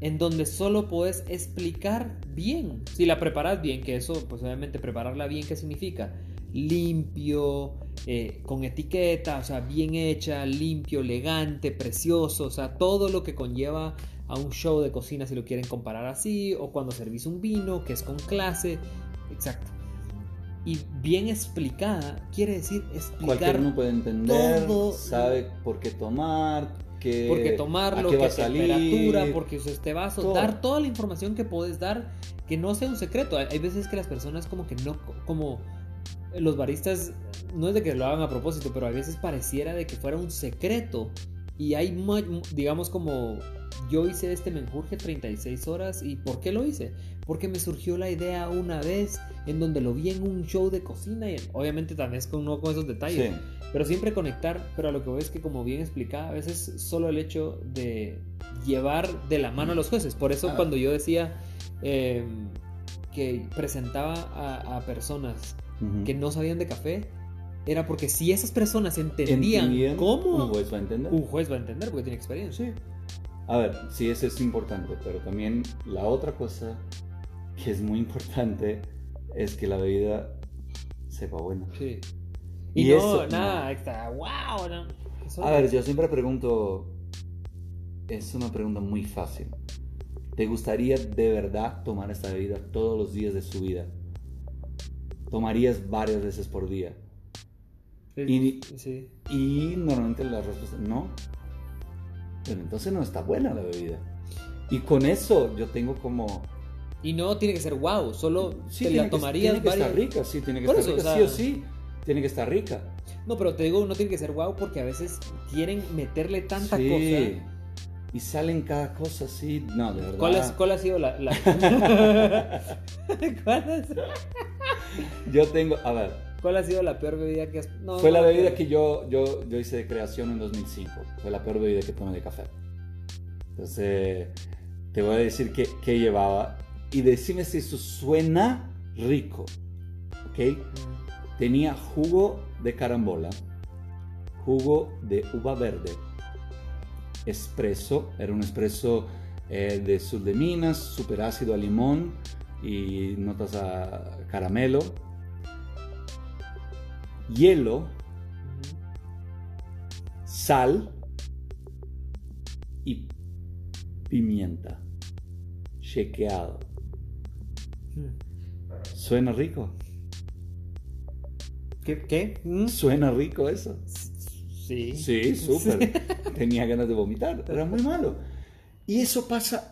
en donde solo puedes explicar bien. Si la preparas bien, que eso, pues obviamente prepararla bien, ¿qué significa? Limpio, eh, con etiqueta, o sea, bien hecha, limpio, elegante, precioso, o sea, todo lo que conlleva a un show de cocina, si lo quieren comparar así, o cuando servís un vino, que es con clase, exacto. Y bien explicada quiere decir explicar. Cualquier uno puede entender, sabe por qué tomar, porque tomarlo, qué, temperatura, porque usas este vaso, dar toda la información que puedes dar, que no sea un secreto. Hay, veces que las personas como que no, como los baristas, no es de que lo hagan a propósito, pero a veces pareciera de que fuera un secreto. Y hay, digamos, como yo hice este menjurje 36 horas y ¿por qué lo hice? Porque me surgió la idea una vez en donde lo vi en un show de cocina y obviamente también con, no con esos detalles. Pero siempre conectar, pero a lo que voy es que como bien explicaba, a veces solo el hecho de llevar de la mano a los jueces. Por eso ah. cuando yo decía em, que presentaba a, personas que no sabían de café, era porque si esas personas entendían, cómo... Un juez va a entender. Un juez va a entender porque tiene experiencia. Sí. A ver, sí, eso es importante, pero también la otra cosa que es muy importante es que la bebida sepa buena. Sí. Y, no, nada, está, wow. A ver, yo siempre pregunto, es una pregunta muy fácil. ¿Te gustaría de verdad tomar esta bebida todos los días de su vida? ¿Tomarías varias veces por día? y, sí. y normalmente la respuesta es no. Pero entonces no está buena la bebida. Y con eso yo tengo como... Y no tiene que ser wow, solo sí, te la tomarías Tiene que estar rica, sí, tiene que estar rica, sí o sí tiene que estar rica. No, pero te digo, no tiene que ser guau porque a veces quieren meterle tanta sí. cosa. Y salen cada cosa así. No, de verdad. ¿Cuál, cuál ha sido la.? [LAUGHS] [LAUGHS] ¿Cuál es? [LAUGHS] Yo tengo. A ver. ¿Cuál ha sido la peor bebida que has.? Fue la bebida que yo, yo, yo hice de creación en 2005. Fue la peor bebida que tomé de café. Entonces, te voy a decir qué, qué llevaba. Y decime si eso suena rico. ¿Ok? Tenía jugo de carambola, jugo de uva verde, espresso, era un espresso eh, de sur de Minas, super ácido a limón y notas a caramelo, hielo, sal y pimienta, chequeado. ¿Suena rico? ¿Qué? ¿Mm? Suena rico eso. Sí. Sí, súper. [LAUGHS] Tenía ganas de vomitar. Era muy malo. Y eso pasa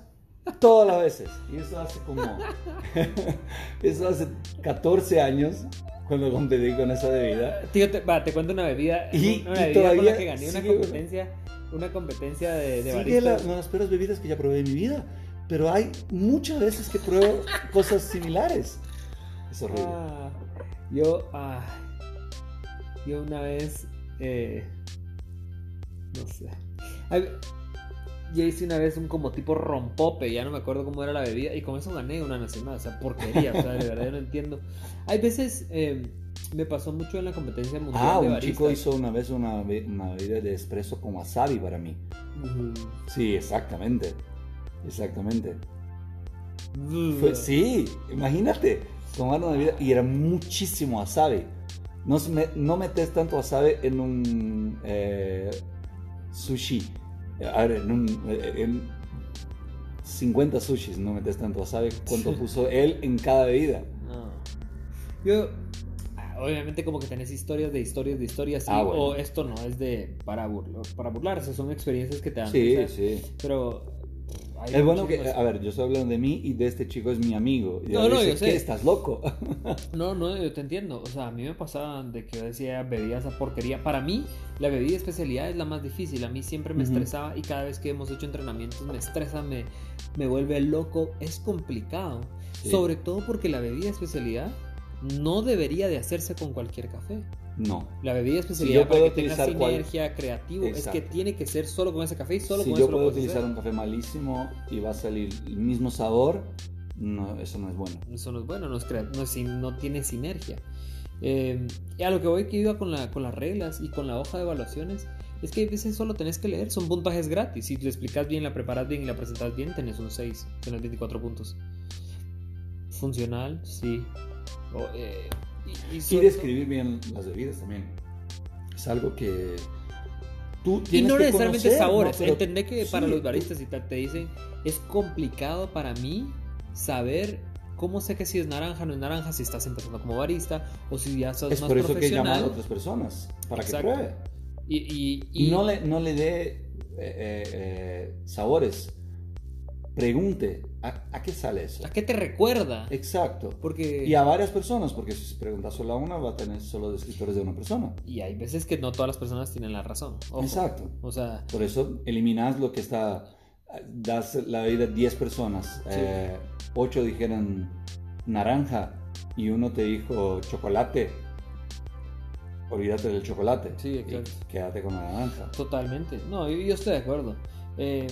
todas las veces. Y eso hace como. [LAUGHS] eso hace 14 años cuando competí con esa bebida. Tío, te, va, te cuento una bebida. Y, una bebida todavía con la que gané una competencia. Una competencia de, de Sigue la, una de las peores bebidas que ya probé en mi vida. Pero hay muchas veces que pruebo cosas similares. Es horrible. Ah, yo. Ah, yo una vez, eh, no sé, yo hice una vez un como tipo rompope, ya no me acuerdo cómo era la bebida, y con eso gané una nacional, o sea, porquería, o sea, de verdad yo no entiendo. Hay veces, eh, me pasó mucho en la competencia mundial. Ah, un chico hizo una vez una, bebida de espresso con wasabi para mí. Sí, exactamente, exactamente. sí, imagínate. tomar una bebida y era muchísimo wasabi. No, no metes tanto wasabi en un eh, sushi. A ver, en, un, en 50 sushis no metes tanto wasabi. ¿Cuánto puso él en cada bebida? No. Yo, obviamente como que tenés historias de historias de historias ah, o esto no es de para, para burlarse, son experiencias que te dan. Sí, sí. Pero es bueno que, a ver, yo estoy hablando de mí y de este chico es mi amigo. no, no, yo sé. ¿Estás loco? [LAUGHS] no, no, yo te entiendo. O sea, a mí me pasaba de que yo decía bebía esa porquería. Para mí, la bebida especialidad es la más difícil. A mí siempre me estresaba y cada vez que hemos hecho entrenamientos me estresa, me, me vuelve loco. Es complicado. Sobre todo porque la bebida especialidad no debería de hacerse con cualquier café. No. La bebida especialidad para que tenga sinergia creativo es que tiene que ser solo con ese café y solo si con yo puedo utilizar un café malísimo y va a salir el mismo sabor, no, eso no es bueno. Eso no es bueno, no, es no, tiene sinergia. Eh, y a lo que voy que iba con, la, con las reglas y con la hoja de evaluaciones es que a veces solo tenés que leer, son puntajes gratis. Si le explicas bien, la preparas bien y la presentas bien, tenés unos 6, tenés 24 puntos. Funcional, sí. eh, y, describir bien las bebidas también. Es algo que tú tienes Y no necesariamente sabores. Entendé que para los baristas y tal te dicen, es complicado para mí saber cómo sé que si es naranja no es naranja, si estás empezando como barista o si ya sos es por eso que llaman a otras personas, para que pruebe. Y, y, no le, no le dé eh, eh, eh, sabores pregunte, ¿a, qué sale eso? ¿A qué te recuerda? Exacto. Porque... Y a varias personas, porque si se pregunta solo a una, va a tener solo descriptores de una persona. Y hay veces que no todas las personas tienen la razón. Exacto. O sea... Por eso eliminas lo que está... Das la vida a 10 personas. 8 eh, dijeron naranja y uno te dijo chocolate. Olvídate del chocolate. Sí, exacto. quédate con la naranja. Totalmente. No, yo, yo estoy de acuerdo. Eh,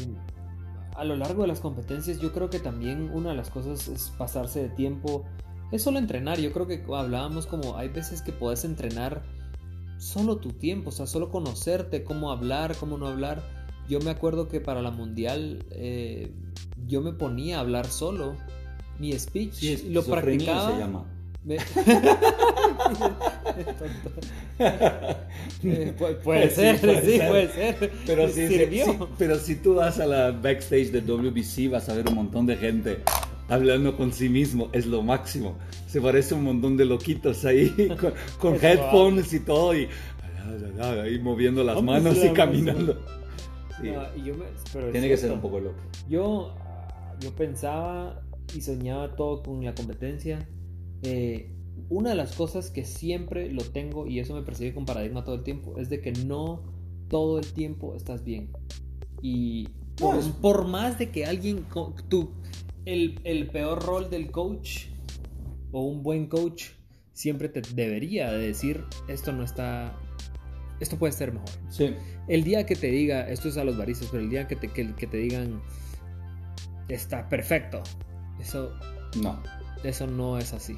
a lo largo de las competencias yo creo que también una de las cosas es pasarse de tiempo, es solo entrenar, yo creo que hablábamos como hay veces que puedes entrenar solo tu tiempo, o sea, solo conocerte, cómo hablar, cómo no hablar. Yo me acuerdo que para la mundial eh, yo me ponía a hablar solo, mi speech, lo practicaba. Se llama. [LAUGHS] Eh, puede, ser, sí, puede ser. Pero si, pero si tú vas a la backstage de WBC vas a ver un montón de gente hablando con sí mismo, es lo máximo. Se parece un montón de loquitos ahí [LAUGHS] con, headphones y todo y ahí moviendo las manos y caminando. Tiene que ser un poco loco. Yo, yo pensaba y soñaba todo con la competencia eh, una de las cosas que siempre lo tengo y eso me persigue con paradigma todo el tiempo es de que no todo el tiempo estás bien. Y por, más de que alguien, tú, el, el, peor rol del coach o un buen coach siempre te debería decir esto no está, esto puede ser mejor. Sí. El día que te diga, esto es a los baristas, pero el día que te, que, que te digan está perfecto, eso no. Eso no es así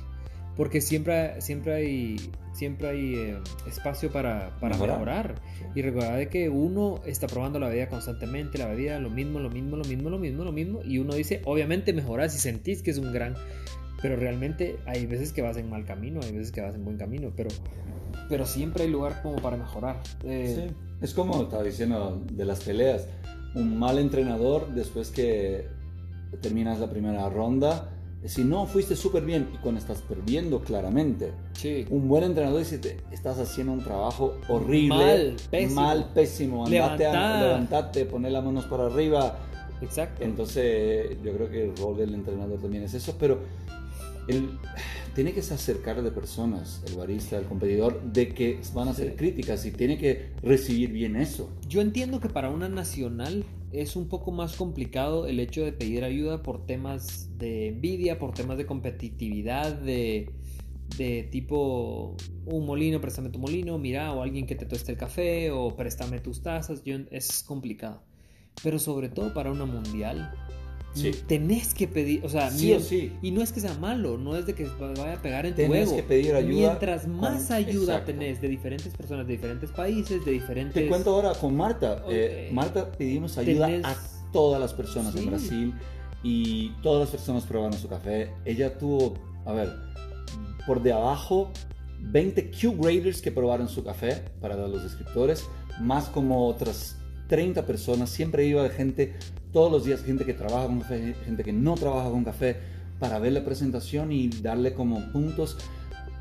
porque siempre, siempre hay, siempre hay eh, espacio para, para mejorar. Y recordar de que uno está probando la bebida constantemente, la bebida, lo mismo, lo mismo, lo mismo, lo mismo, lo mismo. Y uno dice, obviamente mejorar si sentís que es un gran... Pero realmente hay veces que vas en mal camino, hay veces que vas en buen camino, pero, pero siempre hay lugar como para mejorar. Eh, sí. Es como estaba diciendo de las peleas. Un mal entrenador, después que terminas la primera ronda, si no fuiste súper bien y cuando estás perdiendo claramente, sí. un buen entrenador dice, estás haciendo un trabajo horrible, mal, pésimo, mal, pésimo. andate, a, levantate, poner las manos para arriba. Exacto. Entonces yo creo que el rol del entrenador también es eso, pero él tiene que acercar de personas, el barista, el competidor, de que van a hacer críticas y tiene que recibir bien eso. Yo entiendo que para una nacional es un poco más complicado el hecho de pedir ayuda por temas de envidia, por temas de competitividad, de, de tipo un molino, préstame tu molino, mira, o alguien que te tueste el café, o préstame tus tazas, es complicado. Pero sobre todo para una mundial, Sí. Tenés que pedir, o sea, sí sí. y no es que sea malo, no es de que vaya a pegar en tu tenés que pedir ayuda. Mientras más ayuda tenés de diferentes personas, de diferentes países, de diferentes. Te cuento ahora con Marta. Eh, Marta pedimos ayuda a todas las personas en Brasil y todas las personas probaron su café. Ella tuvo, a ver, por de abajo 20 Q-graders que probaron su café para los escritores, más como otras 30 personas. Siempre iba gente, todos los días, gente que trabaja con café, gente que no trabaja con café, para ver la presentación y darle como puntos.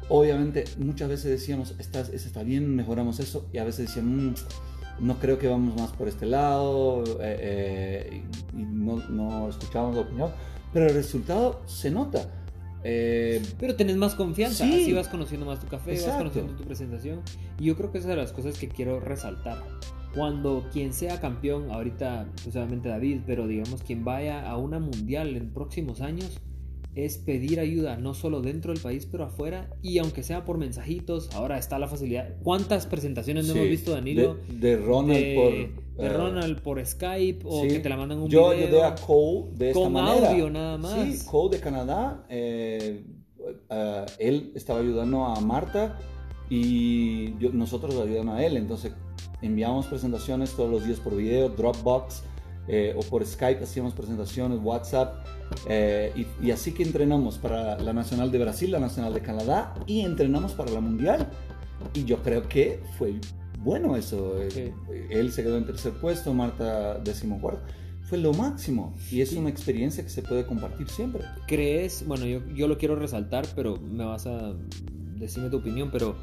Obviamente, muchas veces decíamos, está, está bien, mejoramos eso, y a veces decían, mm, no creo que vamos más por este lado, eh, eh, y no, no escuchamos la opinión, pero el resultado se nota. Eh, pero tenés más confianza, así vas conociendo más tu café, vas conociendo tu presentación. Y yo creo que esa es de las cosas que quiero resaltar. Cuando quien sea campeón, ahorita, pues obviamente David, pero digamos quien vaya a una mundial en próximos años, es pedir ayuda, no solo dentro del país, pero afuera. Y aunque sea por mensajitos, ahora está la facilidad. ¿Cuántas presentaciones no hemos visto, Danilo? De, Ronald por. De eh, Ronald por Skype o que te la mandan un yo video. Yo ayudé a Cole de esta con audio nada más. Sí, Cole de Canadá. Eh, eh, él estaba ayudando a Marta y nosotros ayudamos a él. Entonces enviamos presentaciones todos los días por video, Dropbox o por Skype hacíamos presentaciones, WhatsApp. Eh, y, así que entrenamos para la Nacional de Brasil, la Nacional de Canadá y entrenamos para la Mundial. Y yo creo que fue bueno eso. Eh, él se quedó en tercer puesto, Marta decimocuarto. Fue lo máximo y es una experiencia que se puede compartir siempre. ¿Crees? Bueno, yo, yo lo quiero resaltar, pero me vas a decirme tu opinión, pero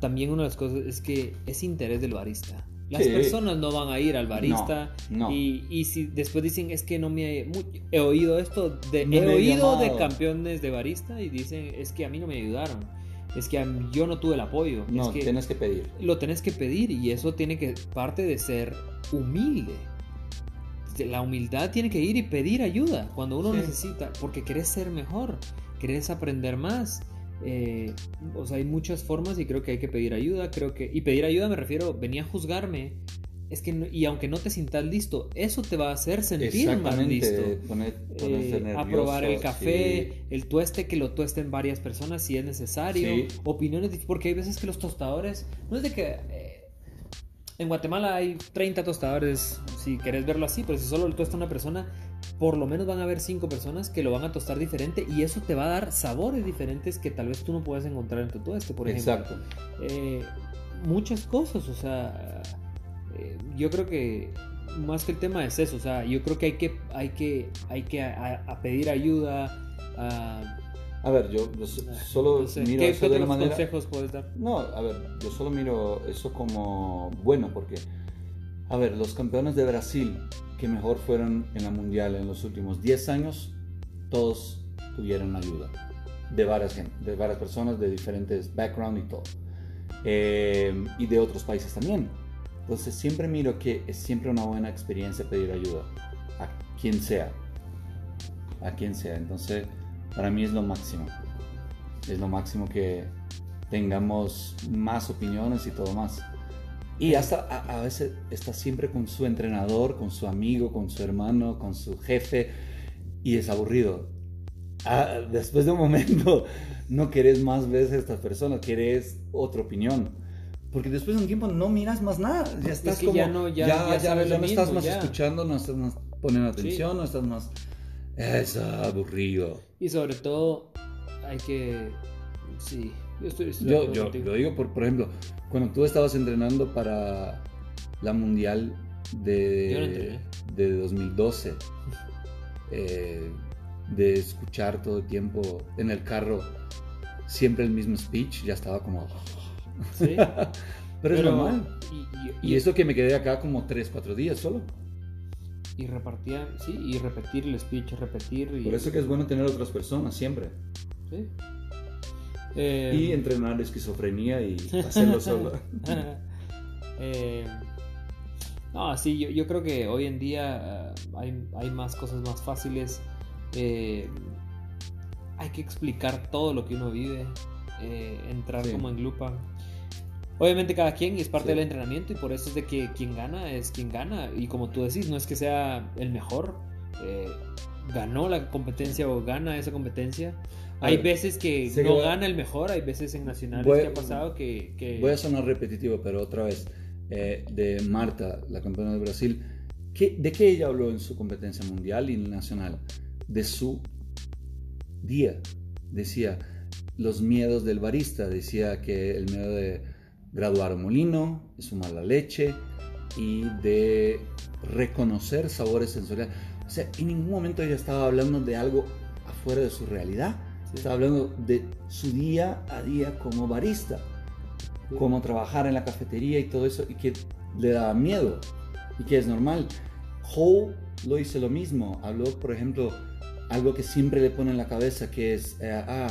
también una de las cosas es que es interés del barista. Las personas no van a ir al barista Y, si después dicen es que no me he, oído esto, de, he oído de campeones de barista y dicen es que a mí no me ayudaron, es que yo no tuve el apoyo. No, es que tienes que pedir. Lo tienes que pedir y eso tiene que parte de ser humilde. La humildad tiene que ir y pedir ayuda cuando uno necesita, porque querés ser mejor, querés aprender más. Eh, o sea, hay muchas formas y creo que hay que pedir ayuda. Creo que. Y pedir ayuda me refiero, venía a juzgarme. Es que, y aunque no te sientas listo, eso te va a hacer sentir más listo. Poner, eh, a probar el café, el tueste, que lo tuesten varias personas si es necesario. Opiniones, porque hay veces que los tostadores, no es de que eh, en Guatemala hay 30 tostadores, si querés verlo así, pero si solo lo tuesta una persona, por lo menos van a haber cinco personas que lo van a tostar diferente y eso te va a dar sabores diferentes que tal vez tú no puedas encontrar en tu tueste, por ejemplo. Exacto. Eh, muchas cosas, o sea, eh, yo creo que más que el tema es eso, o sea, yo creo que hay que, hay que, hay que a, pedir ayuda, a... A ver, yo, solo miro eso de manera... consejos puedes dar? No, a ver, yo solo miro eso como bueno, porque, a ver, los campeones de Brasil que mejor fueron en la mundial en los últimos 10 años, todos tuvieron ayuda de varias, de varias personas de diferentes backgrounds y todo. Eh, y de otros países también. Entonces siempre miro que es siempre una buena experiencia pedir ayuda a quien sea. A quien sea. Entonces para mí es lo máximo. Es lo máximo que tengamos más opiniones y todo más. Y hasta a, veces está siempre con su entrenador, con su amigo, con su hermano, con su jefe, y es aburrido. Ah, después de un momento [LAUGHS] no querés más veces a estas personas, querés otra opinión. Porque después de un tiempo no miras más nada. Ya estás como. Ya no, ya, ya, ya, no estás más escuchando, no estás más poniendo atención, no estás más. Es aburrido. Y sobre todo, hay que. Sí, yo, yo, lo digo, por, por ejemplo, cuando tú estabas entrenando para la Mundial de, de 2012, eh, de escuchar todo el tiempo en el carro siempre el mismo speech, ya estaba como... Sí. [LAUGHS] Pero, es normal. Y, eso que me quedé acá como 3, 4 días solo. Y repartía, sí, y repetir el speech, repetir. Y... Por eso que es bueno tener otras personas siempre. Sí. Eh, y entrenar esquizofrenia y [LAUGHS] hacerlo solo. [LAUGHS] eh, no, sí, yo, yo, creo que hoy en día uh, hay, hay, más cosas más fáciles. Eh, hay que explicar todo lo que uno vive, eh, entrar como en lupa. Obviamente cada quien es parte del entrenamiento y por eso es de que quien gana es quien gana. Y como tú decís, no es que sea el mejor, ganó la competencia o gana esa competencia. Hay veces que no gana el mejor, hay veces en nacionales que ha pasado que, Voy a sonar repetitivo, pero otra vez, eh, de Marta, la campeona de Brasil, ¿qué, ¿de qué ella habló en su competencia mundial y nacional? De su día. Decía, los miedos del barista. Decía que el miedo de graduar molino, de sumar la leche y de reconocer sabores sensoriales. O sea, en ningún momento ella estaba hablando de algo afuera de su realidad. Estaba hablando de su día a día como barista, cómo trabajar en la cafetería y todo eso, y que le daba miedo, y que es normal. Hole lo hizo lo mismo. Habló, por ejemplo, algo que siempre le pone en la cabeza, que es, eh, ah,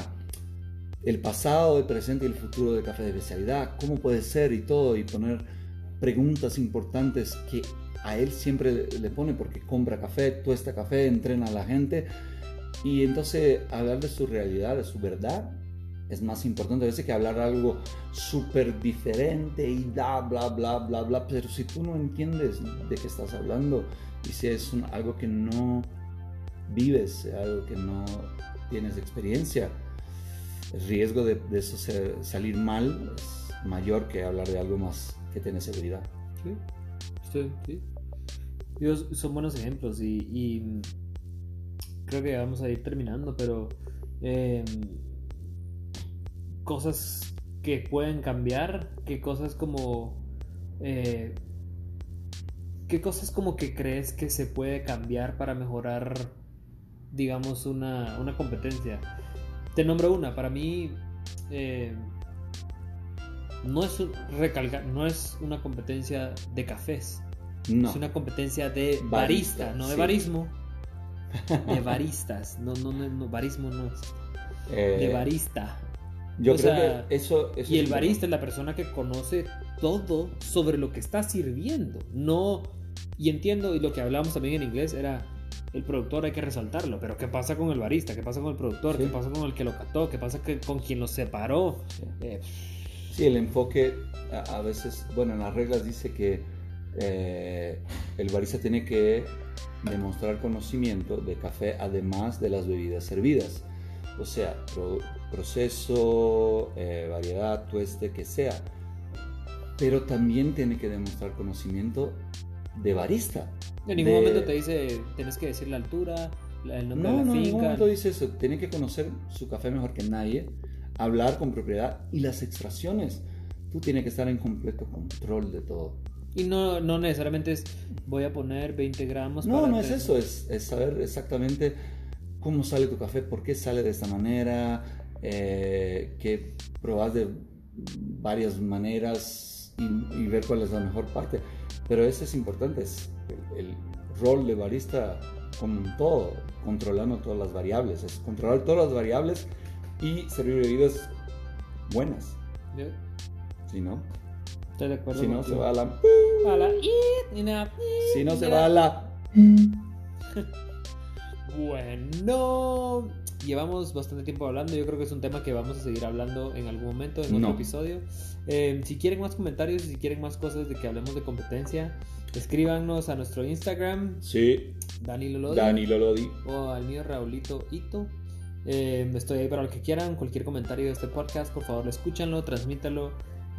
el pasado, el presente y el futuro del café de especialidad, cómo puede ser y todo, y poner preguntas importantes que a él siempre le pone porque compra café, tuesta café, entrena a la gente. Y entonces hablar de su realidad, de su verdad, es más importante a veces que hablar algo súper diferente y da, bla, bla, bla, bla. Pero si tú no entiendes de qué estás hablando y si es algo que no vives, algo que no tienes experiencia, el riesgo de, eso salir mal es mayor que hablar de algo más que tiene seguridad. Sí, sí, sí. son buenos ejemplos y, creo que vamos a ir terminando, pero em, cosas que pueden cambiar, qué cosas como... Eh, ¿Qué cosas como que crees que se puede cambiar para mejorar, digamos, una, una competencia? Te nombro una, para mí eh, no, es recalcar, no es una competencia de cafés, no. es una competencia de barista, no de barismo, de baristas, no, no, no, barismo no es, de eh, barista. Yo creo que eso, Y el barista es la persona que conoce todo sobre lo que está sirviendo, no... Y entiendo, y lo que hablamos también en inglés era el productor hay que resaltarlo, pero ¿qué pasa con el barista? ¿Qué pasa con el productor? ¿Qué pasa con el que lo cató? ¿Qué pasa con quien lo separó? Sí, el enfoque a, veces, bueno, en las reglas dice que eh, el barista tiene que demostrar conocimiento de café además de las bebidas servidas. O sea, proceso, eh, variedad, tueste, que sea. Pero también tiene que demostrar conocimiento de barista. En ningún momento te dice, tienes que decir la altura, el nombre de la no, finca. en ningún momento dice eso. Tiene que conocer su café mejor que nadie, hablar con propiedad y las extracciones. Tú tienes que estar en completo control de todo. Y no, no necesariamente es voy a poner 20 gramos. No, no es eso, es, es, saber exactamente cómo sale tu café, por qué sale de esta manera, eh, que probas de varias maneras y, y, ver cuál es la mejor parte. Pero eso es importante, es el, rol de barista como todo, controlando todas las variables, es controlar todas las variables y servir bebidas buenas. Si no, Estoy de acuerdo si no se va a la... A la... Si no se va a la... [LAUGHS] bueno, llevamos bastante tiempo hablando. Yo creo que es un tema que vamos a seguir hablando en algún momento, en otro episodio. Eh, si quieren más comentarios y si quieren más cosas de que hablemos de competencia, escríbanos a nuestro Instagram. Sí. Dani Lolodi. Dani Lolodi. O al mío Raulito Ito. Eh, estoy ahí para lo que quieran. Cualquier comentario de este podcast, por favor, escúchanlo, transmítalo.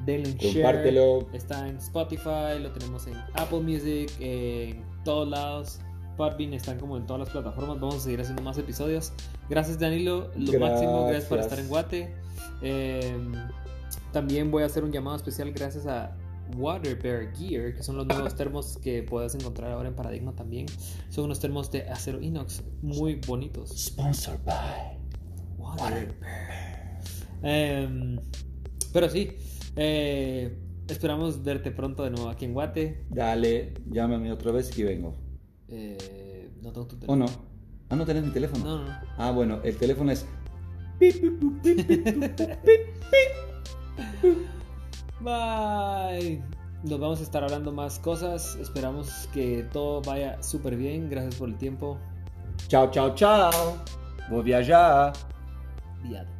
Denle Compártelo. Está en Spotify, lo tenemos en Apple Music, en todos lados. Podbean están como en todas las plataformas. Vamos a seguir haciendo más episodios. Gracias, Danilo. Lo máximo, gracias por estar en Guate. Em, también voy a hacer un llamado especial gracias a Water Bear Gear, que son los nuevos termos que puedes encontrar ahora en Paradigma también. Son unos termos de acero inox muy bonitos. Sponsored by Water, em, pero sí, eh, esperamos verte pronto de nuevo aquí en Guate. Dale, llámame otra vez y vengo. Eh, no tengo tu teléfono. ¿O no? Ah, no tenés mi teléfono. No, no. Ah, bueno, el teléfono es. Bye. Nos vamos a estar hablando más cosas. Esperamos que todo vaya súper bien. Gracias por el tiempo. Chao, chao, chao. Voy viajar. Viado.